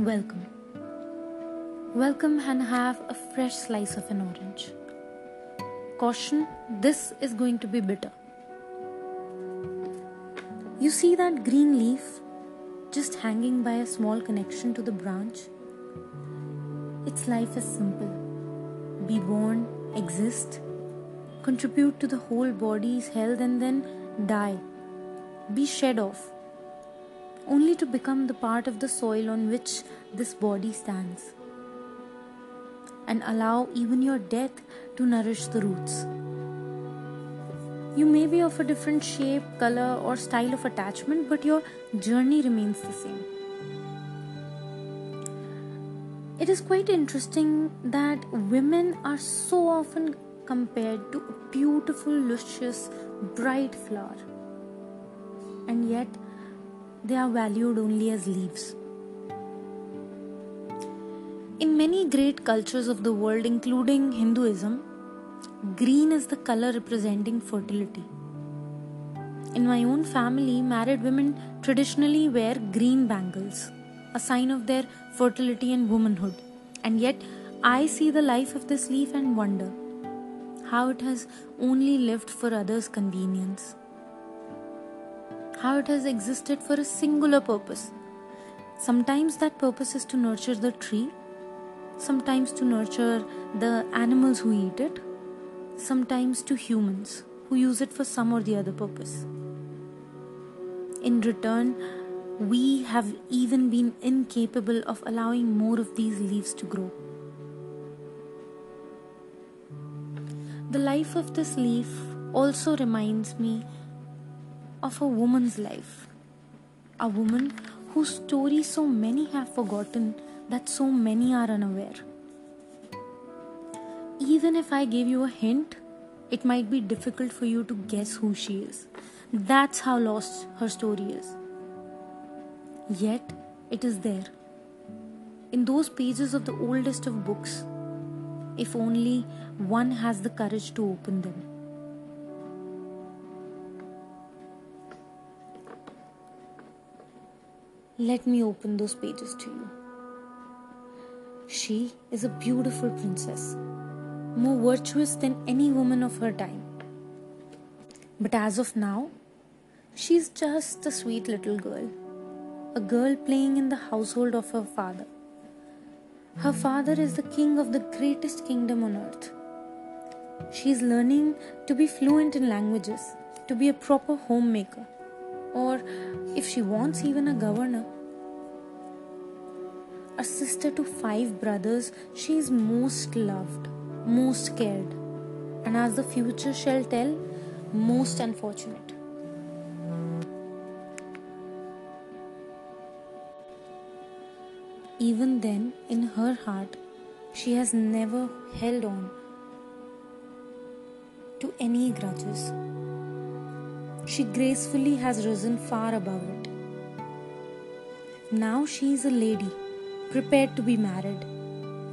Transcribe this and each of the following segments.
Welcome. Welcome and have a fresh slice of an orange. Caution, this is going to be bitter. You see that green leaf just hanging by a small connection to the branch? Its life is simple be born, exist, contribute to the whole body's health, and then die. Be shed off only to become the part of the soil on which this body stands, and allow even your death to nourish the roots. You may be of a different shape, color, or style of attachment, but your journey remains the same. It is quite interesting that women are so often compared to a beautiful, luscious, bright flower, and yet they are valued only as leaves. In many great cultures of the world, including Hinduism, green is the color representing fertility. In my own family, married women traditionally wear green bangles, a sign of their fertility and womanhood. And yet, I see the life of this leaf and wonder how it has only lived for others' convenience how it has existed for a singular purpose. Sometimes that purpose is to nurture the tree, sometimes to nurture the animals who eat it, sometimes to humans who use it for some or the other purpose. In return, we have even been incapable of allowing more of these leaves to grow. The life of this leaf also reminds me of a woman's life. A woman whose story so many have forgotten that so many are unaware. Even if I gave you a hint, it might be difficult for you to guess who she is. That's how lost her story is. Yet, it is there. In those pages of the oldest of books, if only one has the courage to open them. Let me open those pages to you. She is a beautiful princess, more virtuous than any woman of her time. But as of now, she's just a sweet little girl, a girl playing in the household of her father. Her father is the king of the greatest kingdom on earth. She is learning to be fluent in languages, to be a proper homemaker or if she wants even a governor. A sister to five brothers, she is most loved, most cared, and as the future shall tell, most unfortunate. Even then, in her heart, she has never held on to any grudges she gracefully has risen far above it. Now she is a lady, prepared to be married,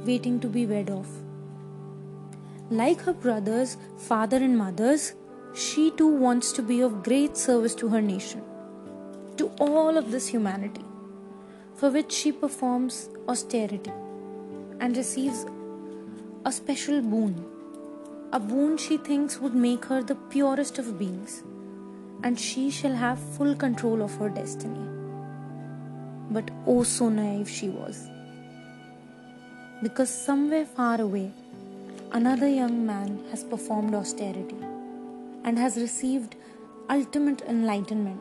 waiting to be wed off. Like her brothers, father, and mothers, she too wants to be of great service to her nation, to all of this humanity, for which she performs austerity and receives a special boon, a boon she thinks would make her the purest of beings and she shall have full control of her destiny. But oh, so naive she was. Because somewhere far away, another young man has performed austerity and has received ultimate enlightenment,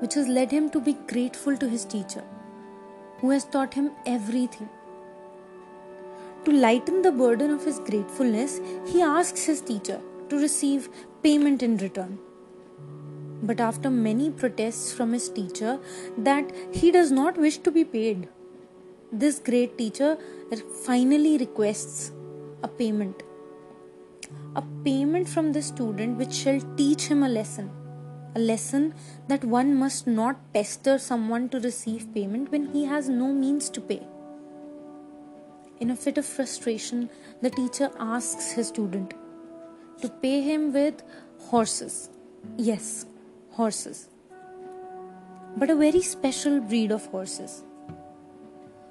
which has led him to be grateful to his teacher, who has taught him everything. To lighten the burden of his gratefulness, he asks his teacher to receive payment in return. But after many protests from his teacher that he does not wish to be paid, this great teacher finally requests a payment. A payment from the student which shall teach him a lesson. A lesson that one must not pester someone to receive payment when he has no means to pay. In a fit of frustration, the teacher asks his student, to pay him with horses. Yes, horses. But a very special breed of horses.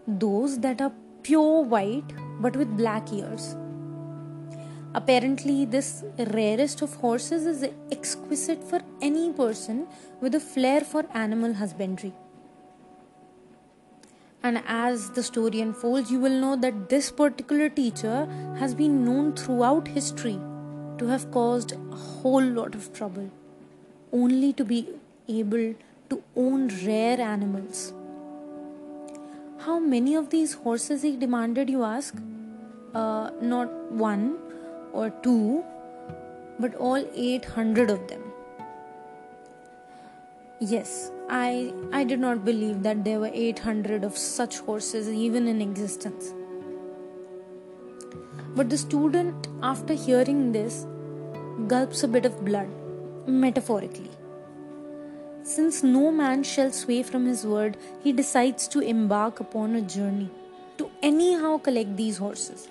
those that are pure white but with black ears. Apparently, this rarest of horses is exquisite for any person with a flair for animal husbandry. And as the story unfolds, you will know that this particular teacher has been known throughout history to have caused a whole lot of trouble, only to be able to own rare animals. How many of these horses he demanded, you ask? Uh, not one or two, but all 800 of them. Yes, I, I did not believe that there were 800 of such horses even in existence. But the student, after hearing this, gulps a bit of blood, metaphorically. Since no man shall sway from his word, he decides to embark upon a journey to anyhow collect these horses.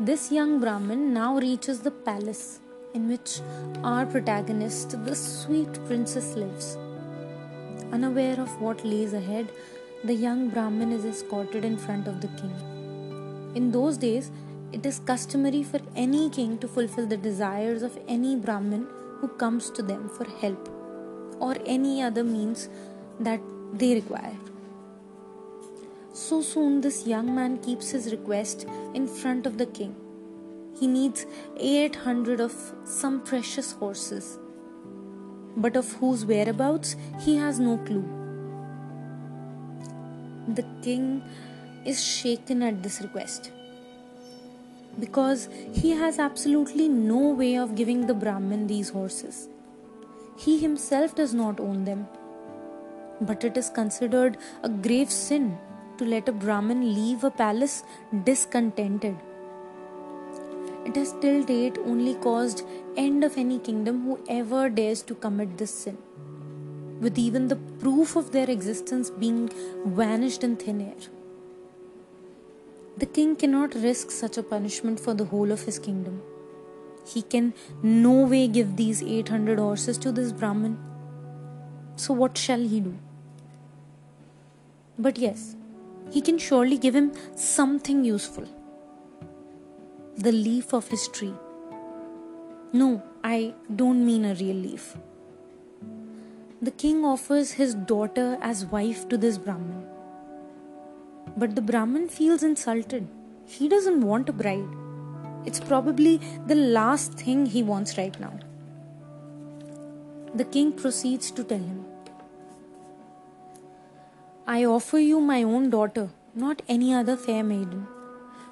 This young Brahmin now reaches the palace in which our protagonist, the sweet princess, lives. Unaware of what lays ahead, the young Brahmin is escorted in front of the king. In those days, it is customary for any king to fulfill the desires of any Brahmin who comes to them for help or any other means that they require. So soon, this young man keeps his request in front of the king. He needs 800 of some precious horses, but of whose whereabouts he has no clue. The king is shaken at this request because he has absolutely no way of giving the Brahmin these horses. He himself does not own them, but it is considered a grave sin to let a Brahmin leave a palace discontented. It has till date only caused end of any kingdom who ever dares to commit this sin, with even the proof of their existence being vanished in thin air. The king cannot risk such a punishment for the whole of his kingdom. He can no way give these 800 horses to this Brahmin. So, what shall he do? But yes, he can surely give him something useful the leaf of his tree. No, I don't mean a real leaf. The king offers his daughter as wife to this Brahmin. But the Brahmin feels insulted. He doesn't want a bride. It's probably the last thing he wants right now. The king proceeds to tell him I offer you my own daughter, not any other fair maiden,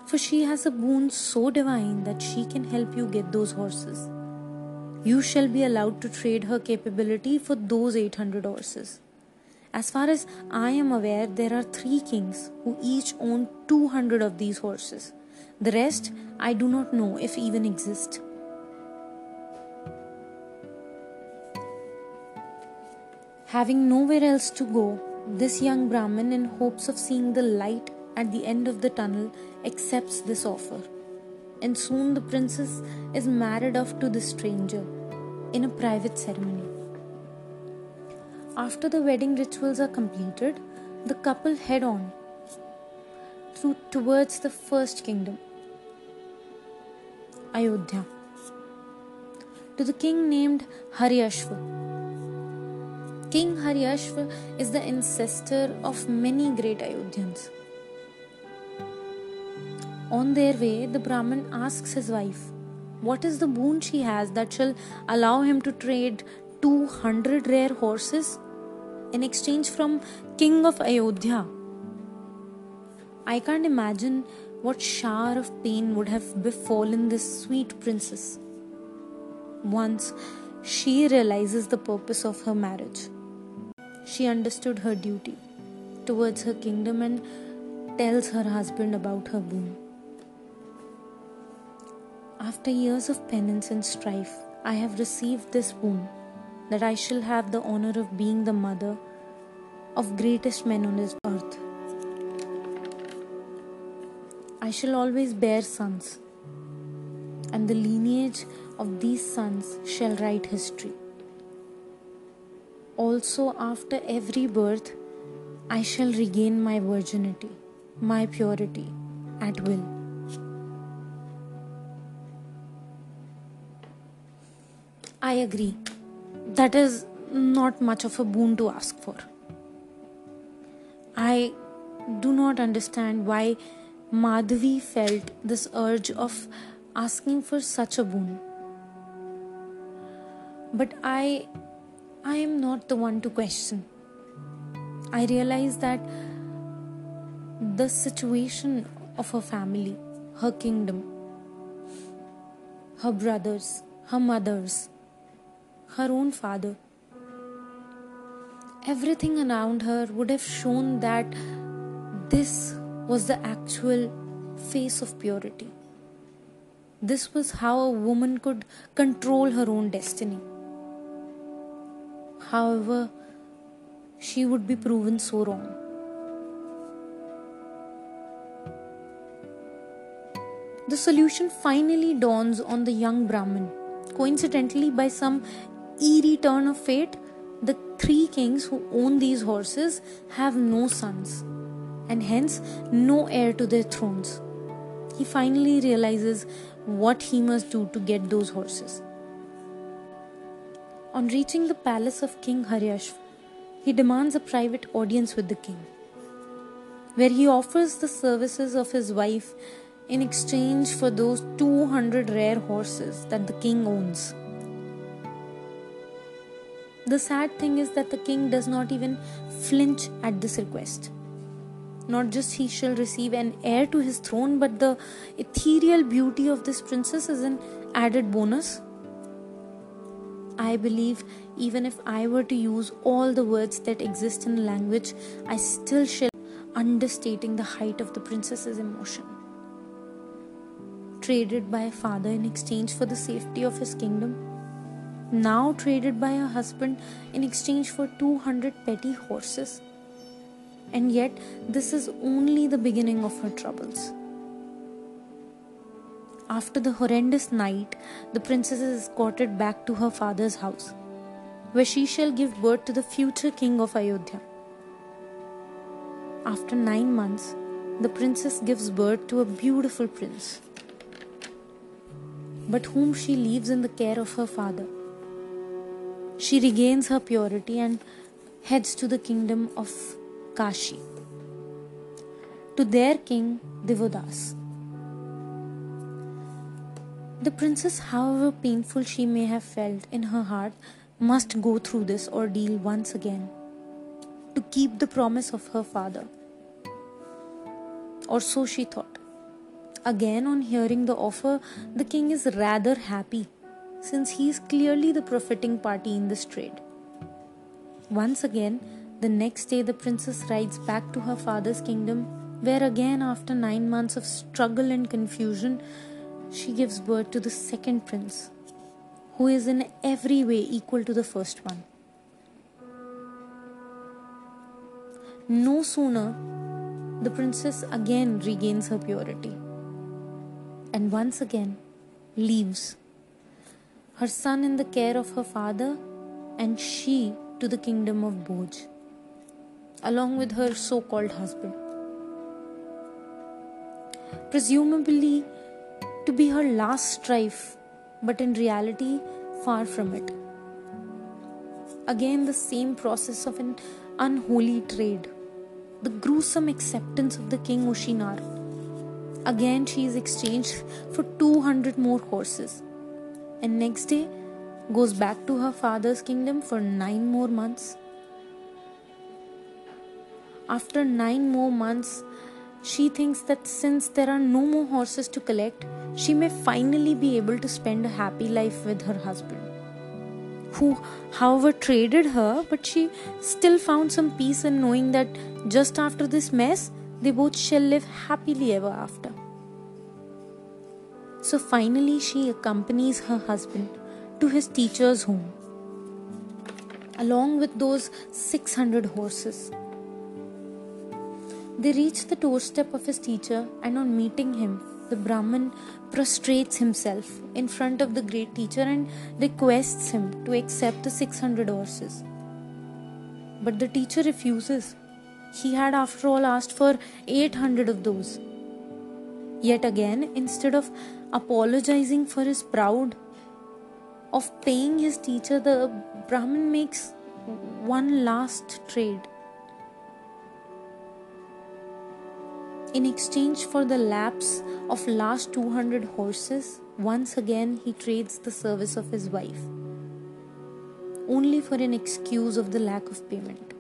for she has a boon so divine that she can help you get those horses. You shall be allowed to trade her capability for those 800 horses. As far as I am aware, there are three kings who each own 200 of these horses. The rest I do not know if even exist. Having nowhere else to go, this young Brahmin, in hopes of seeing the light at the end of the tunnel, accepts this offer. And soon the princess is married off to the stranger in a private ceremony. After the wedding rituals are completed, the couple head on towards the first kingdom, Ayodhya, to the king named Haryashva King Haryashva is the ancestor of many great Ayodhyans. On their way, the Brahmin asks his wife, What is the boon she has that shall allow him to trade 200 rare horses in exchange from King of Ayodhya? I can't imagine what shower of pain would have befallen this sweet princess. Once she realizes the purpose of her marriage she understood her duty towards her kingdom and tells her husband about her boon. After years of penance and strife, I have received this boon that I shall have the honor of being the mother of greatest men on this earth. I shall always bear sons, and the lineage of these sons shall write history. Also, after every birth, I shall regain my virginity, my purity at will. I agree. That is not much of a boon to ask for. I do not understand why Madhavi felt this urge of asking for such a boon. But I I am not the one to question. I realize that the situation of her family, her kingdom, her brothers, her mothers, her own father, everything around her would have shown that this was the actual face of purity. This was how a woman could control her own destiny. However, she would be proven so wrong. The solution finally dawns on the young Brahmin. Coincidentally, by some eerie turn of fate, three kings who own these horses have no sons and hence no heir to their thrones. He finally realizes what he must do to get those horses. On reaching the palace of King Haryashva, he demands a private audience with the king, where he offers the services of his wife in exchange for those 200 rare horses that the king owns. The sad thing is that the king does not even flinch at this request. Not just he shall receive an heir to his throne, but the ethereal beauty of this princess is an added bonus. I believe even if I were to use all the words that exist in language, I still shall understating the height of the princess's emotion. Traded by a father in exchange for the safety of his kingdom, now traded by her husband in exchange for 200 petty horses and yet this is only the beginning of her troubles. After the horrendous night, the princess is escorted back to her father's house, where she shall give birth to the future king of Ayodhya. After nine months, the princess gives birth to a beautiful prince, but whom she leaves in the care of her father. She regains her purity and heads to the kingdom of Kashi to their king Divodas. The princess, however painful she may have felt in her heart, must go through this ordeal once again to keep the promise of her father. Or so she thought. Again, on hearing the offer, the king is rather happy since he is clearly the profiting party in this trade. Once again, the next day, the princess rides back to her father's kingdom, where again, after nine months of struggle and confusion, she gives birth to the second prince, who is in every way equal to the first one. No sooner the princess again regains her purity and once again leaves her son in the care of her father and she to the kingdom of Bhoj along with her so called husband. Presumably to be her last strife, but in reality, far from it. Again, the same process of an unholy trade, the gruesome acceptance of the king Ushinar. Again, she is exchanged for 200 more horses, and next day goes back to her father's kingdom for nine more months after nine more months, she thinks that since there are no more horses to collect, she may finally be able to spend a happy life with her husband, who, however, traded her, but she still found some peace in knowing that just after this mess, they both shall live happily ever after. So finally, she accompanies her husband to his teacher's home, along with those 600 horses. They reach the doorstep of his teacher, and on meeting him, the Brahmin prostrates himself in front of the great teacher and requests him to accept the 600 horses. But the teacher refuses, He had, after all, asked for 800 of those. Yet again, instead of apologizing for his proud of paying his teacher, the Brahmin makes one last trade. In exchange for the lapse of last 200 horses, once again he trades the service of his wife, only for an excuse of the lack of payment.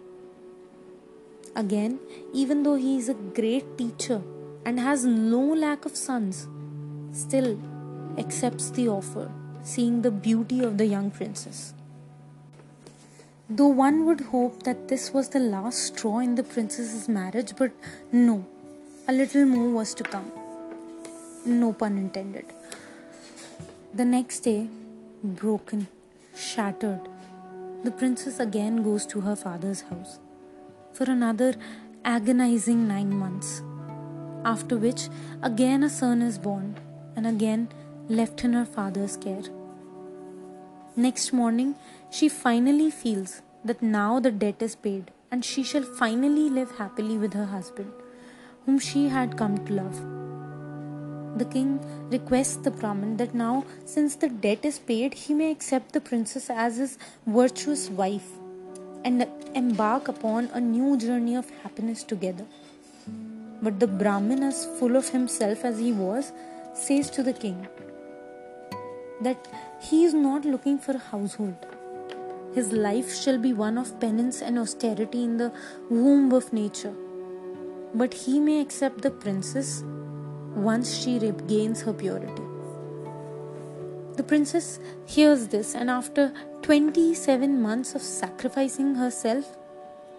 Again, even though he is a great teacher and has no lack of sons, still accepts the offer, seeing the beauty of the young princess. Though one would hope that this was the last straw in the princess's marriage, but no, a little more was to come. No pun intended. The next day, broken, shattered, the princess again goes to her father's house for another agonizing nine months, after which again a son is born and again left in her father's care. Next morning, she finally feels that now the debt is paid and she shall finally live happily with her husband, whom she had come to love. The king requests the Brahmin that now, since the debt is paid, he may accept the princess as his virtuous wife and embark upon a new journey of happiness together. But the Brahmin, as full of himself as he was, says to the king that he is not looking for a household. His life shall be one of penance and austerity in the womb of nature. But he may accept the princess once she regains her purity. The princess hears this, and after 27 months of sacrificing herself,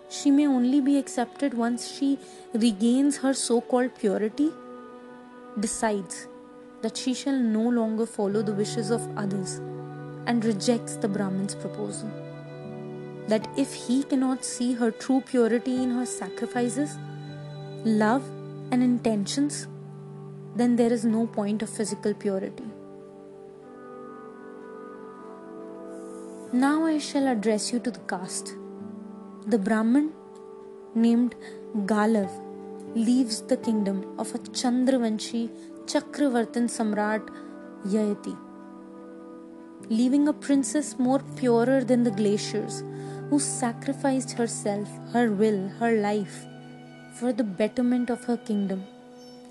she may only be accepted once she regains her so called purity, decides that she shall no longer follow the wishes of others, and rejects the Brahmin's proposal. That if he cannot see her true purity in her sacrifices, love, and intentions, then there is no point of physical purity. Now I shall address you to the cast. The Brahmin named Galav leaves the kingdom of a Chandravanshi Chakravartin Samrat Yayati, leaving a princess more purer than the glaciers, who sacrificed herself, her will, her life for the betterment of her kingdom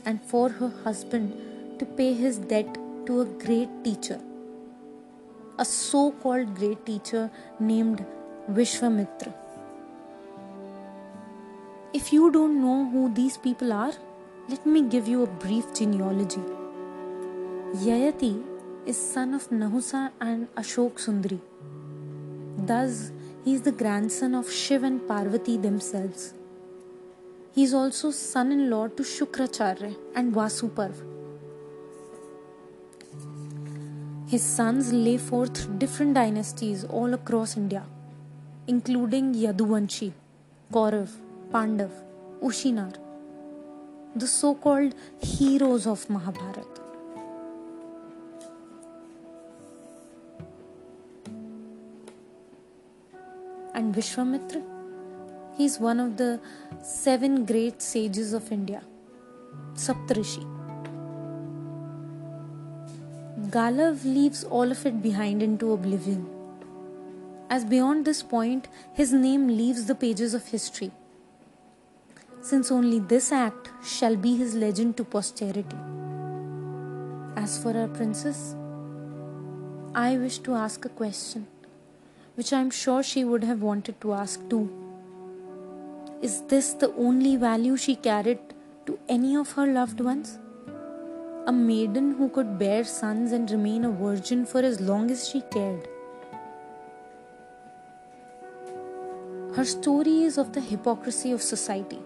and for her husband to pay his debt to a great teacher, a so called great teacher named Vishwamitra. If you don't know who these people are, let me give you a brief genealogy. Yayati is son of Nahusa and Ashok Sundari. Thus, he is the grandson of Shiv and Parvati themselves. He is also son in law to Shukracharya and Vrishaparv. His sons lay forth different dynasties all across India, including Yaduvanshi, Kaurav, Pandav, Ushinar, the so called heroes of Mahabharata. And Vishwamitra? He is one of the seven great sages of India, Saptarishi. Galav leaves all of it behind into oblivion. As beyond this point, his name leaves the pages of history, since only this act shall be his legend to posterity. As for our princess, I wish to ask a question, which I am sure she would have wanted to ask too. Is this the only value she carried to any of her loved ones? A maiden who could bear sons and remain a virgin for as long as she cared. Her story is of the hypocrisy of society.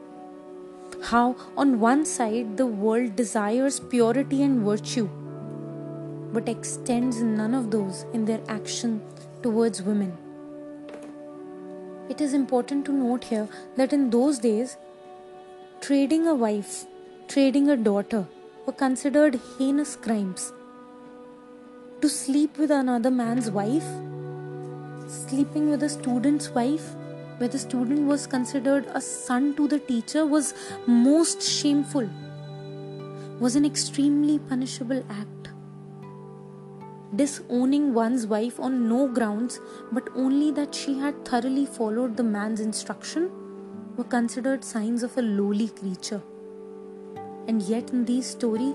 How, on one side, the world desires purity and virtue, but extends none of those in their action towards women. It is important to note here that in those days, trading a wife, trading a daughter were considered heinous crimes. To sleep with another man's wife, sleeping with a student's wife, where the student was considered a son to the teacher was most shameful, was an extremely punishable act. Disowning one's wife on no grounds but only that she had thoroughly followed the man's instruction were considered signs of a lowly creature. And yet, in this story,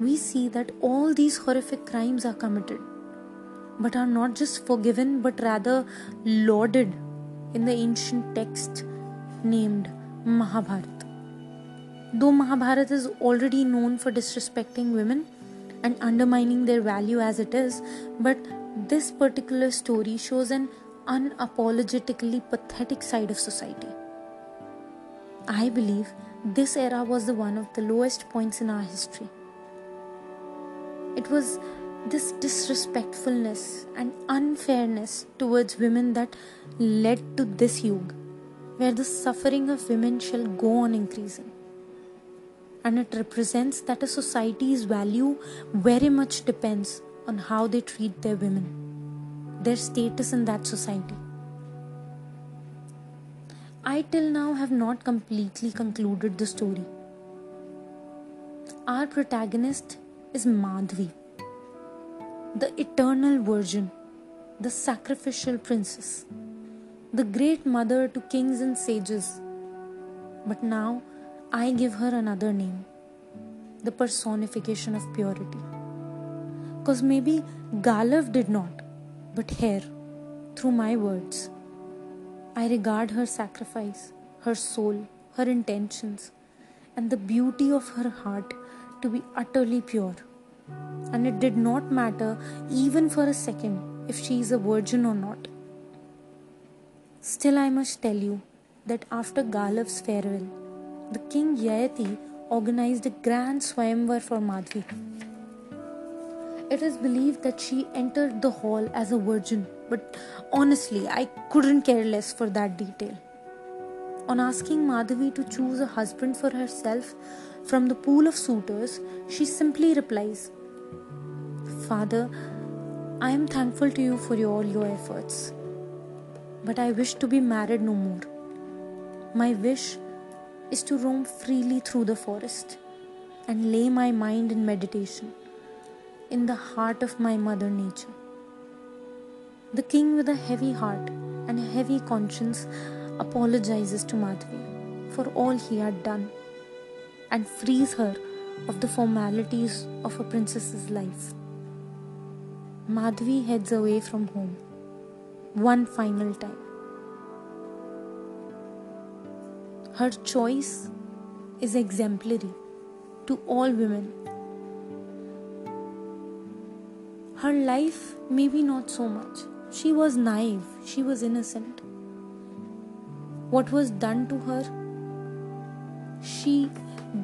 we see that all these horrific crimes are committed, but are not just forgiven but rather lauded in the ancient text named Mahabharata. Though Mahabharata is already known for disrespecting women and undermining their value as it is, but this particular story shows an unapologetically pathetic side of society. I believe this era was the one of the lowest points in our history. It was this disrespectfulness and unfairness towards women that led to this yuga, where the suffering of women shall go on increasing. And it represents that a society's value very much depends on how they treat their women, their status in that society. I till now have not completely concluded the story. Our protagonist is Madhvi the eternal virgin, the sacrificial princess, the great mother to kings and sages. But now I give her another name, the personification of purity. Because maybe Galav did not, but here, through my words, I regard her sacrifice, her soul, her intentions, and the beauty of her heart to be utterly pure and it did not matter even for a second if she is a virgin or not. Still, I must tell you that after Galav's farewell, the king Yayati organized a grand swayamvar for Madhvi. It is believed that she entered the hall as a virgin, but honestly, I couldn't care less for that detail. On asking Madhavi to choose a husband for herself from the pool of suitors, she simply replies, Father, I am thankful to you for all your efforts, but I wish to be married no more. My wish is to roam freely through the forest and lay my mind in meditation in the heart of my mother nature. The king, with a heavy heart and a heavy conscience, apologizes to Madhvi for all he had done and frees her of the formalities of a princess's life. Madhvi heads away from home one final time. Her choice is exemplary to all women. Her life, maybe not so much. She was naive, she was innocent. What was done to her, she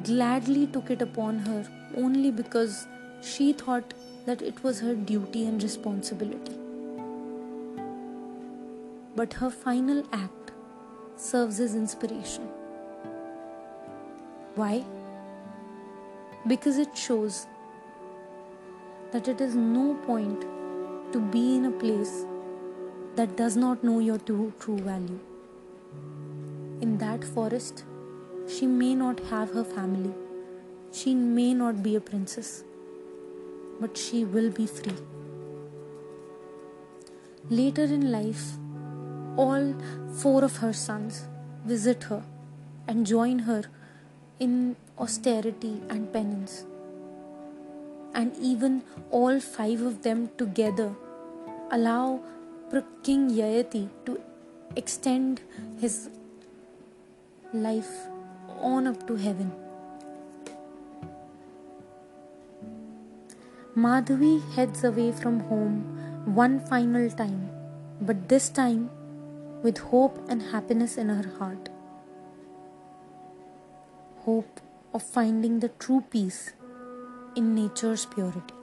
gladly took it upon her only because she thought that it was her duty and responsibility. But her final act serves as inspiration. Why? Because it shows that it is no point to be in a place that does not know your true, true value. In that forest, she may not have her family, she may not be a princess but she will be free. Later in life, all four of her sons visit her and join her in austerity and penance. And even all five of them together allow King Yayati to extend his life on up to heaven. Madhavi heads away from home one final time, but this time with hope and happiness in her heart. Hope of finding the true peace in nature's purity.